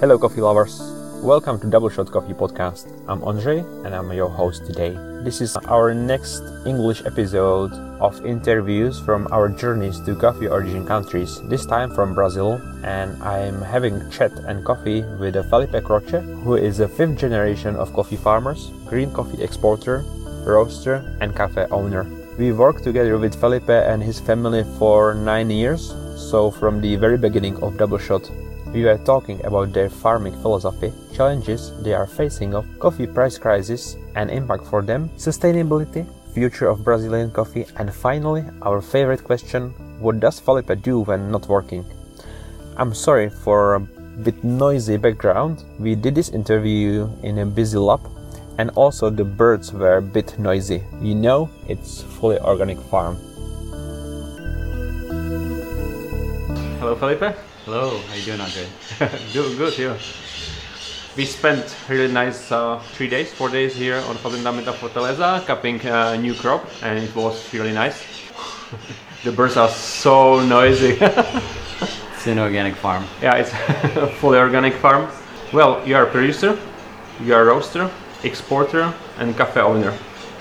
Hello, coffee lovers. Welcome to Double Shot Coffee Podcast. I'm Andre and I'm your host today. This is our next English episode of interviews from our journeys to coffee origin countries, this time from Brazil. And I'm having chat and coffee with Felipe Croce, who is a fifth generation of coffee farmers, green coffee exporter, roaster, and cafe owner. We worked together with Felipe and his family for nine years, so from the very beginning of Double Shot, we were talking about their farming philosophy, challenges they are facing of coffee price crisis and impact for them, sustainability, future of Brazilian coffee, and finally our favorite question, what does Felipe do when not working? I'm sorry for a bit noisy background. We did this interview in a busy lab and also the birds were a bit noisy. You know, it's fully organic farm. Hello Felipe. Hello, how are you doing, Andre? Doing good here. We spent really nice uh, three days, four days here on Fazenda Fortaleza, cupping a new crop, and it was really nice. the birds are so noisy. it's an organic farm. Yeah, it's a fully organic farm. Well, you are a producer, you are a roaster, exporter, and cafe owner.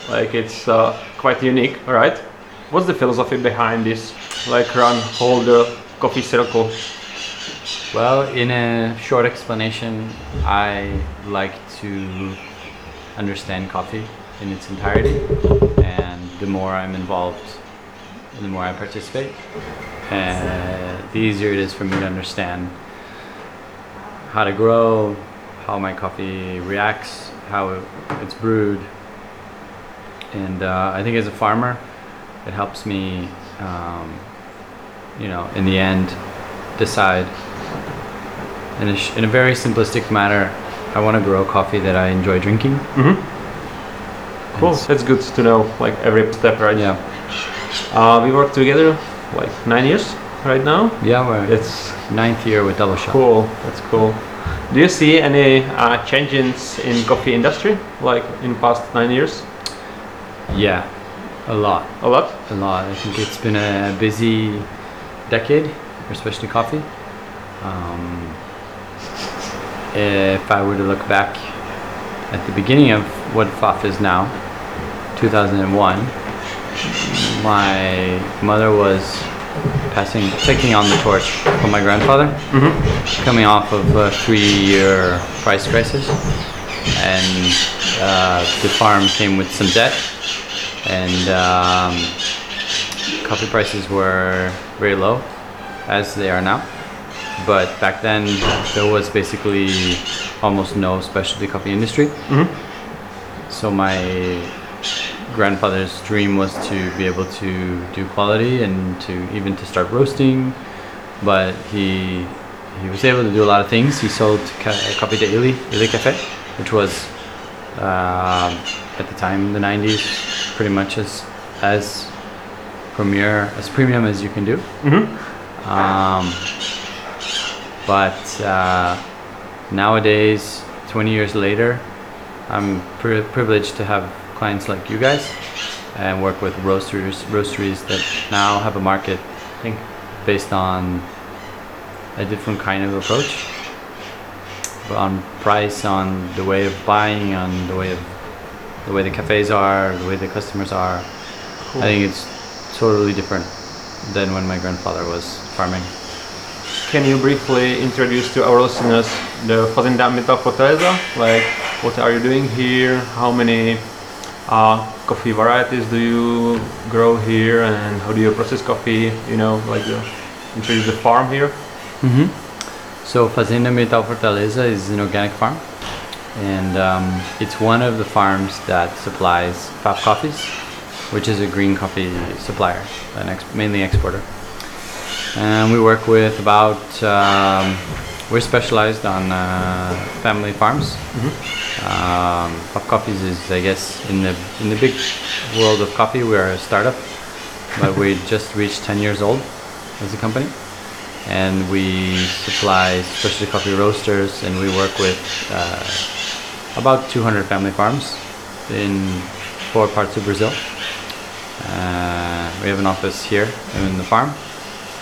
Like it's uh, quite unique, right? What's the philosophy behind this? Like run whole the coffee circle well, in a short explanation, I like to understand coffee in its entirety, and the more I'm involved, the more I participate, and the easier it is for me to understand how to grow, how my coffee reacts, how it's brewed, and uh, I think as a farmer, it helps me, um, you know, in the end, decide in a, sh- in a very simplistic manner, I want to grow coffee that I enjoy drinking. Mm-hmm. Cool. That's good to know, like every step, right? Yeah. Uh, we work together like nine years right now. Yeah, we're it's ninth year with Double Shot. Cool. That's cool. Do you see any uh, changes in coffee industry, like in past nine years? Yeah, a lot. A lot. A lot. I think it's been a busy decade, especially coffee. Um, if I were to look back at the beginning of what FAF is now, 2001, my mother was passing, taking on the torch from my grandfather, mm-hmm. coming off of a three-year price crisis, and uh, the farm came with some debt, and um, coffee prices were very low, as they are now but back then there was basically almost no specialty coffee industry. Mm-hmm. So my grandfather's dream was to be able to do quality and to even to start roasting, but he he was able to do a lot of things. He sold ca- coffee to Illy, Illy Cafe, which was uh, at the time in the 90s pretty much as as premier as premium as you can do. Mm-hmm. Um, but uh, nowadays, 20 years later, I'm pri- privileged to have clients like you guys and work with roasters, roasteries that now have a market I think, based on a different kind of approach on price, on the way of buying, on the way of the way the cafes are, the way the customers are. Cool. I think it's totally different than when my grandfather was farming. Can you briefly introduce to our listeners the Fazenda Ambiental Fortaleza? Like, what are you doing here? How many uh, coffee varieties do you grow here, and how do you process coffee? You know, like the, introduce the farm here. Mm-hmm. So Fazenda Ambiental Fortaleza is an organic farm, and um, it's one of the farms that supplies FAF Coffees, which is a green coffee supplier, an ex- mainly exporter and we work with about um, we're specialized on uh, family farms. Mm-hmm. Um, Coffees is, I guess, in the in the big world of coffee, we're a startup, but we just reached 10 years old as a company, and we supply specialty coffee roasters, and we work with uh, about 200 family farms in four parts of Brazil. Uh, we have an office here in the farm,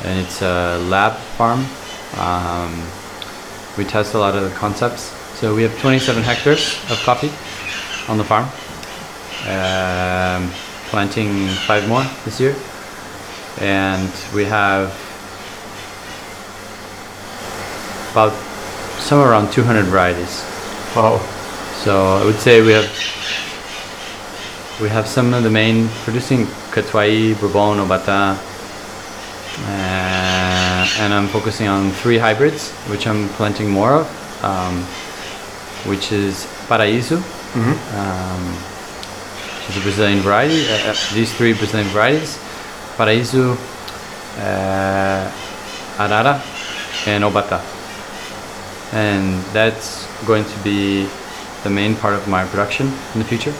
and it's a lab farm. Um, we test a lot of the concepts. So we have 27 hectares of coffee on the farm, um, planting five more this year, and we have about somewhere around 200 varieties. Wow. So I would say we have we have some of the main producing Catuai, Bourbon, Obata, uh, and I'm focusing on three hybrids, which I'm planting more of, um, which is Paraíso, um, which is a Brazilian variety. Uh, uh, these three Brazilian varieties, Paraíso, uh, Arara, and Obata. And that's going to be the main part of my production in the future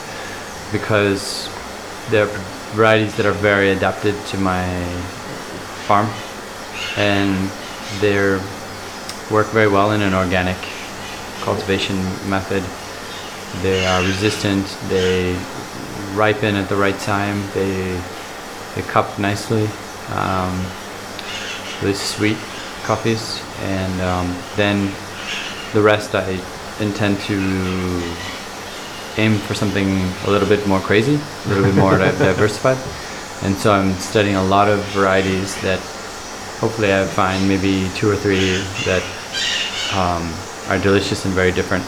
because they're varieties that are very adapted to my farm and they work very well in an organic cultivation method. They are resistant, they ripen at the right time, they, they cup nicely, um, really sweet coffees, and um, then the rest I intend to aim for something a little bit more crazy, a little bit more diversified. And so I'm studying a lot of varieties that hopefully I find maybe two or three that um, are delicious and very different.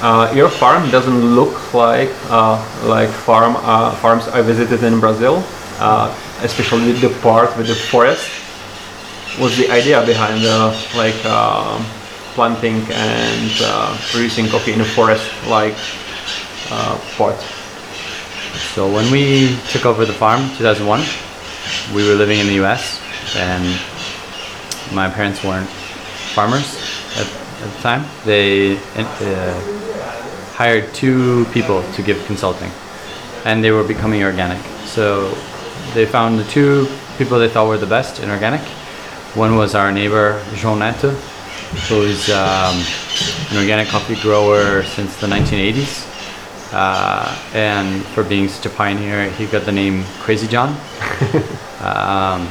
Uh, your farm doesn't look like uh, like farm uh, farms I visited in Brazil, uh, especially the part with the forest. What's the idea behind the like um planting and uh, producing coffee in a forest like uh? So when we took over the farm, 2001, we were living in the U.S. and my parents weren't farmers at, at the time. They uh, hired two people to give consulting, and they were becoming organic. So they found the two people they thought were the best in organic. One was our neighbor João Neto, who's um, an organic coffee grower since the 1980s. Uh, and for being such a pioneer, he got the name Crazy John. um,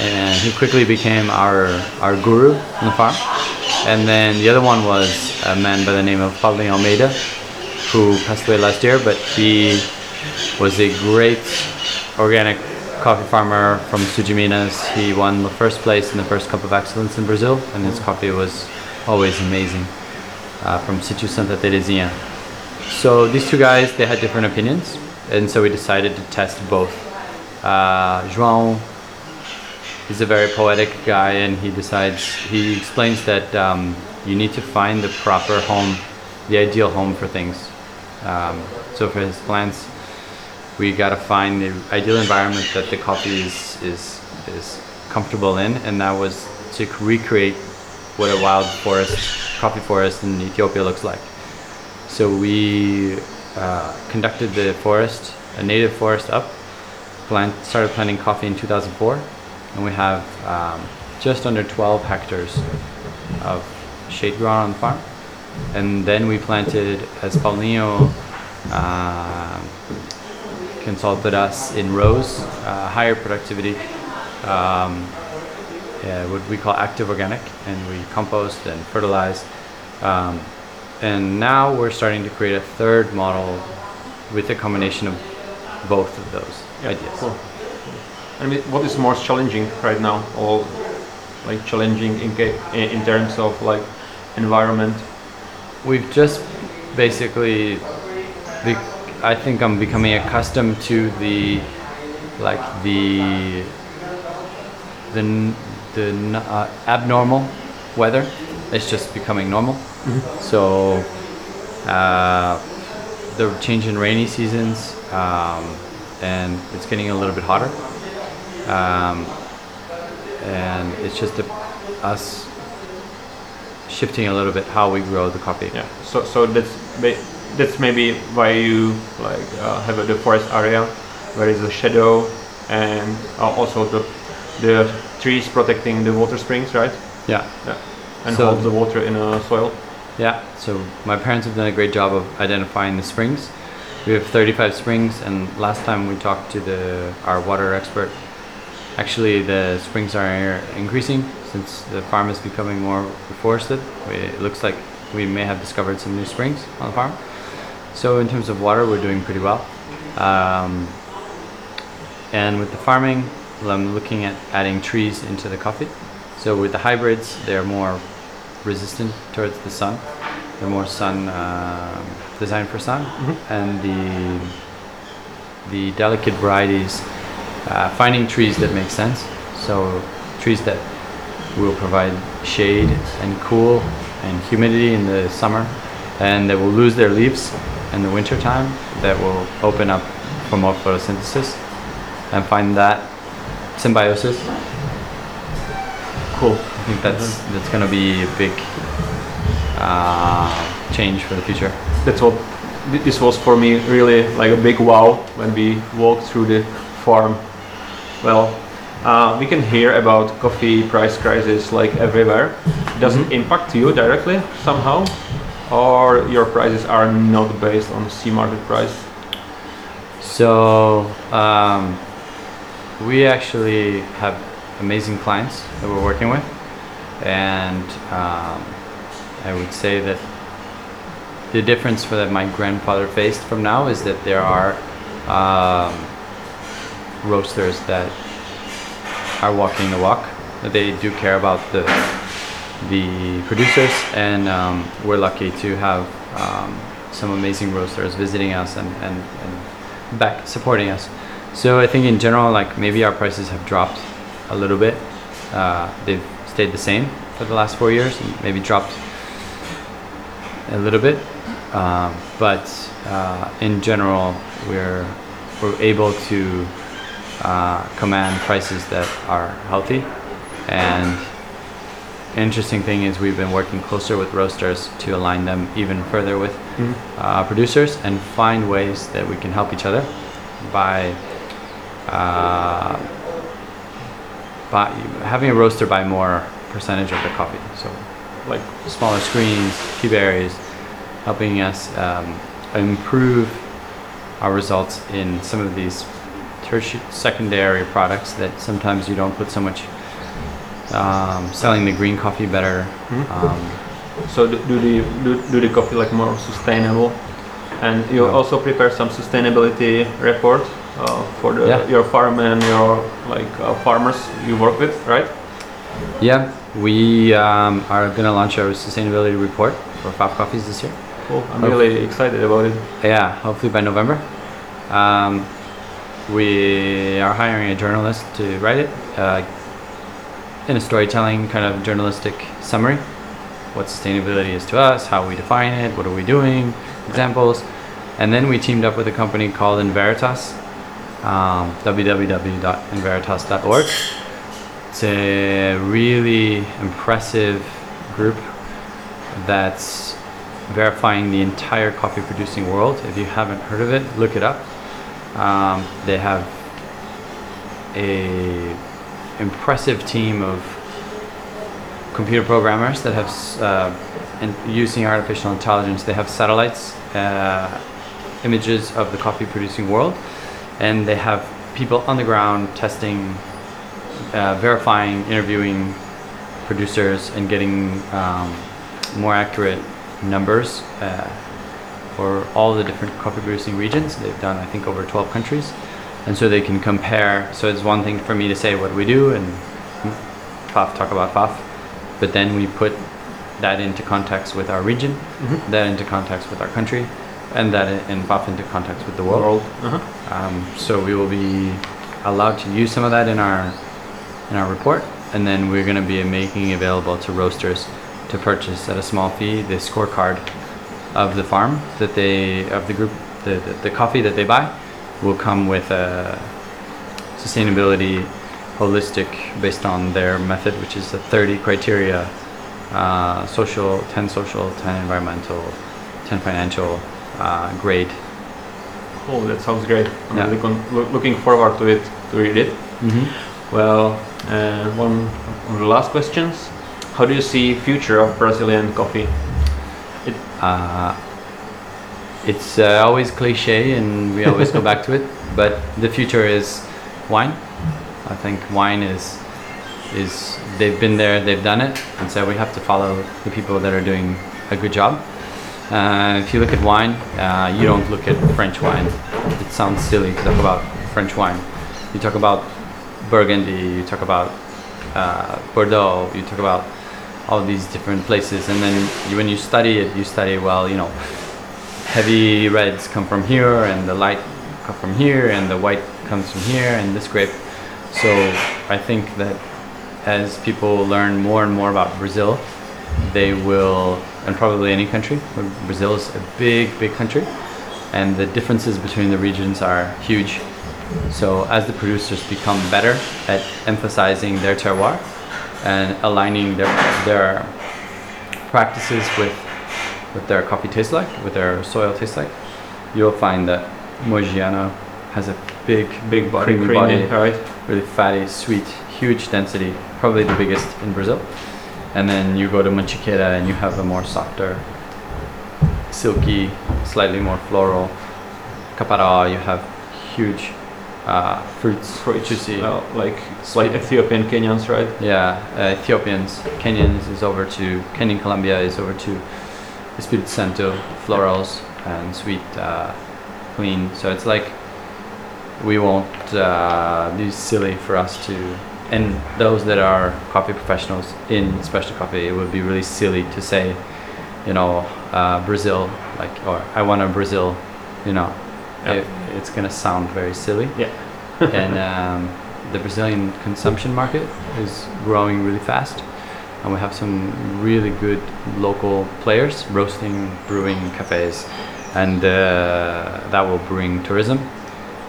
and he quickly became our, our guru on the farm. And then the other one was a man by the name of Paulinho Almeida, who passed away last year, but he was a great organic coffee farmer from Sul de Minas. He won the first place in the first Cup of Excellence in Brazil, and his coffee was always amazing uh, from Sítio Santa Terezinha. So these two guys, they had different opinions, and so we decided to test both. Uh, João is a very poetic guy, and he decides he explains that um, you need to find the proper home, the ideal home for things. Um, so for his plants, we gotta find the ideal environment that the coffee is is is comfortable in, and that was to recreate what a wild forest, coffee forest in Ethiopia looks like. So we uh, conducted the forest, a native forest up, plant, started planting coffee in 2004, and we have um, just under 12 hectares of shade ground on the farm. And then we planted, as Paulinho uh, consulted us in rows, uh, higher productivity, um, yeah, what we call active organic, and we compost and fertilize. Um, and now we're starting to create a third model with a combination of both of those ideas. Cool. I mean, what is most challenging right now, or like challenging in in terms of like environment? We've just basically, I think I'm becoming accustomed to the, like the, the the uh, abnormal weather. It's just becoming normal. So, uh, the change in rainy seasons, um, and it's getting a little bit hotter. Um, and it's just a, us shifting a little bit how we grow the coffee. Yeah. So so that's that's maybe why you like uh, have a, the forest area where is a shadow and uh, also the the trees protecting the water springs, right? Yeah. Yeah. And So- hold the water in a soil. Yeah, so my parents have done a great job of identifying the springs. We have 35 springs, and last time we talked to the our water expert, Actually, the springs are increasing since the farm is becoming more reforested. We, it looks like we may have discovered some new springs on the farm. So in terms of water, we're doing pretty well. Um, and with the farming, I'm looking at adding trees into the coffee. So with the hybrids, they're more resistant towards the sun. They're more sun uh, designed for sun, and the the delicate varieties, uh, finding trees that make sense. So trees that will provide shade and cool and humidity in the summer, and that will lose their leaves in the winter time. That will open up for more photosynthesis, and find that symbiosis. Cool. I think that's that's going to be a big uh, change for the future. That's what this was for me really like a big wow when we walked through the farm. Well, uh, we can hear about coffee price crisis like everywhere. Does it impact you directly somehow, or your prices are not based on C market price? So um, we actually have amazing clients that we're working with, and um, I would say that the difference for that my grandfather faced from now is that there are um, roasters that are walking the walk. They do care about the the producers, and um, we're lucky to have um, some amazing roasters visiting us and, and, and back supporting us. So I think in general, like maybe our prices have dropped a little bit. Uh, they've stayed the same for the last four years, and maybe dropped a little bit. Um, but uh, in general, we're we're able to uh, command prices that are healthy. And interesting thing is we've been working closer with roasters to align them even further with uh, producers and find ways that we can help each other by by having a roaster buy more percentage of the coffee. So like smaller screens, peaberries, helping us um, improve our results in some of these tertiary, secondary products that sometimes you don't put so much. Um, selling the green coffee better. Um, So do, do the do, do the coffee like more sustainable, and you Yeah. also prepare some sustainability report uh, for the, Yeah. your farm and your like uh, farmers you work with, right? yeah, we um, are going to launch our sustainability report for FAF Coffees this year. Cool. I'm really excited about it. Yeah, hopefully by November. Um, we are hiring a journalist to write it uh, in a storytelling kind of journalistic summary. What sustainability is to us, how we define it, what are we doing, examples. And then we teamed up with a company called Enveritas, um, www.enveritas.org. It's a really impressive group that's verifying the entire coffee producing world. If you haven't heard of it, look it up. Um, they have a impressive team of computer programmers that have uh, and using artificial intelligence. They have satellites, uh, images of the coffee producing world, and they have people on the ground testing, uh, verifying, interviewing producers, and getting um, more accurate numbers uh, for all the different coffee producing regions. They've done, I think, over 12 countries. And so they can compare. So it's one thing for me to say what we do and FAF talk about FAF, but then we put that into context with our region, that into context with our country, and that i- and FAF into context with the world. World. Uh-huh. Um, so we will be allowed to use some of that in our in our report, and then we're going to be making available to roasters to purchase at a small fee the scorecard of the farm that they of the group the, the, the coffee that they buy will come with a sustainability holistic based on their method, which is the 30 criteria: uh, social, 10 social, 10 environmental, 10 financial uh, grade. Cool. That sounds great. I'm Yeah. really looking forward to it to read it. Well, uh, one of the last questions. How do you see future of Brazilian coffee? It, Uh, it's uh, always cliche, and we always go back to it. But the future is wine. I think wine is is they've been there, they've done it, and so we have to follow the people that are doing a good job. Uh, if you look at wine, uh, you don't look at French wine. It sounds silly to talk about French wine. You talk about Burgundy, you talk about uh, Bordeaux, you talk about all these different places, and then you, when you study it, you study well. You know, heavy reds come from here, and the light come from here, and the white comes from here, and this grape. So I think that as people learn more and more about Brazil, they will, and probably any country, Brazil is a big, big country, and the differences between the regions are huge. So as the producers become better at emphasizing their terroir and aligning their their practices with with their coffee tastes like, with their soil tastes like, you'll find that Mogiana has a big, Big body, creamy body, right? really fatty, sweet, huge density, probably the biggest in Brazil. And then you go to Mantiqueira and you have a more softer, silky, slightly more floral. Caparaó, you have huge uh, fruits, Fruits, juicy. like like Ethiopian Kenyans, right? Yeah, uh, Ethiopians, Kenyans is over to Kenyan Colombia is over to Espírito Santo, florals and sweet, uh, clean. So it's like we won't uh, be silly for us to, and those that are coffee professionals in specialty coffee, it would be really silly to say, you know, uh, Brazil, like or I want a Brazil, you know, Yeah. it, it's gonna sound very silly Yeah. and um, the Brazilian consumption market is growing really fast. And we have some really good local players roasting, brewing cafes, and uh, that will bring tourism.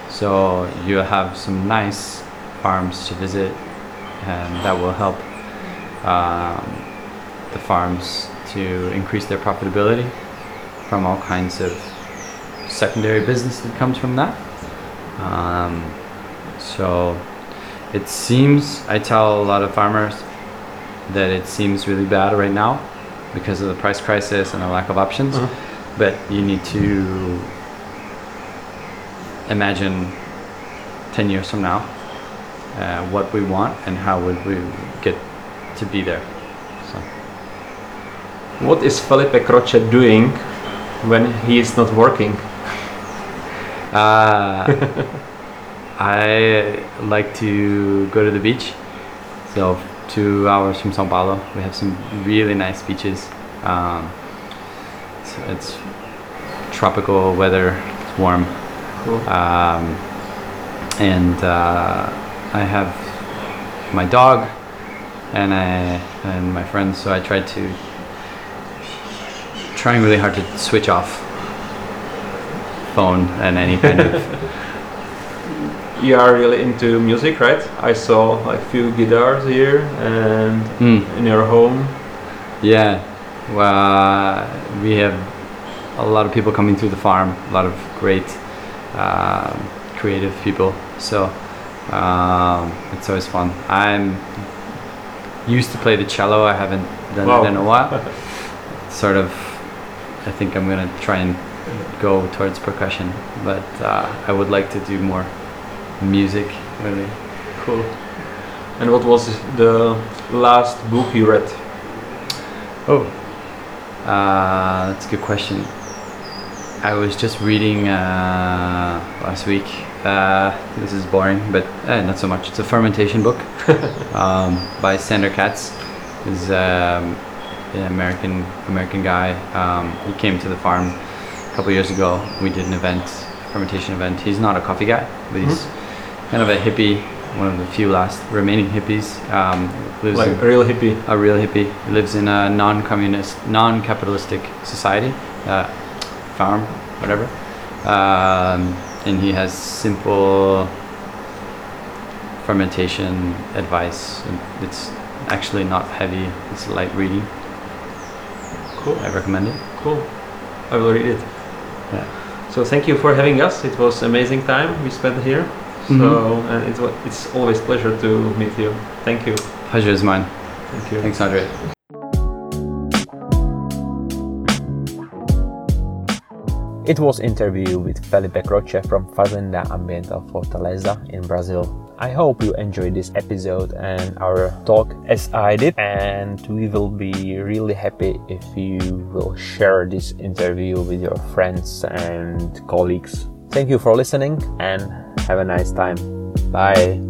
So you have some nice farms to visit, and that will help um, the farms to increase their profitability from all kinds of secondary business that comes from that. Um, so it seems, I tell a lot of farmers that it seems really bad right now because of the price crisis and the lack of options. Uh-huh. But you need to imagine 10 years from now uh, what we want and how would we get to be there. So. What is Felipe Croce doing when he is not working? Uh, I like to go to the beach. So two hours from São Paulo, we have some really nice beaches. Um, it's, it's tropical weather. It's warm, Cool. um, and uh, I have my dog and I and my friends. So I try to trying really hard to switch off phone and any kind of You are really into music, right? I saw like few guitars here and Mm, in your home. yeah. Well, we have a lot of people coming through the farm. A lot of great, um, creative people. So um, it's always fun. I'm used to play the cello. I haven't done Wow. it in a while. sort of. I think I'm gonna try and go towards percussion, but uh, I would like to do more music. Really. Cool. And what was the last book you read? Oh, uh, that's a good question. I was just reading uh, last week. Uh, this is boring, but eh, not so much. It's a fermentation book um, by Sandor Katz. He's um, an American American guy. Um, he came to the farm a couple years ago. We did an event, fermentation event. He's not a coffee guy, but he's kind of a hippie, one of the few last remaining hippies. Um, lives Like in- real hippie. a real hippie. He lives in a non-communist, non-capitalistic society, uh, farm, whatever. Um, and he has simple fermentation advice. And It's actually not heavy. It's light reading. Cool. I recommend it. Cool. I will read it. Yeah. So thank you for having us. It was amazing time we spent here. So Mhm. and it wa- it's always pleasure to meet you. Thank you. Pleasure is mine. Thank you. Thanks, Andre. It was interview with Felipe Croce from Fazenda Ambiental Fortaleza in Brazil. I hope you enjoyed this episode and our talk as I did, and we will be really happy if you will share this interview with your friends and colleagues. Thank you for listening and have a nice time. Bye.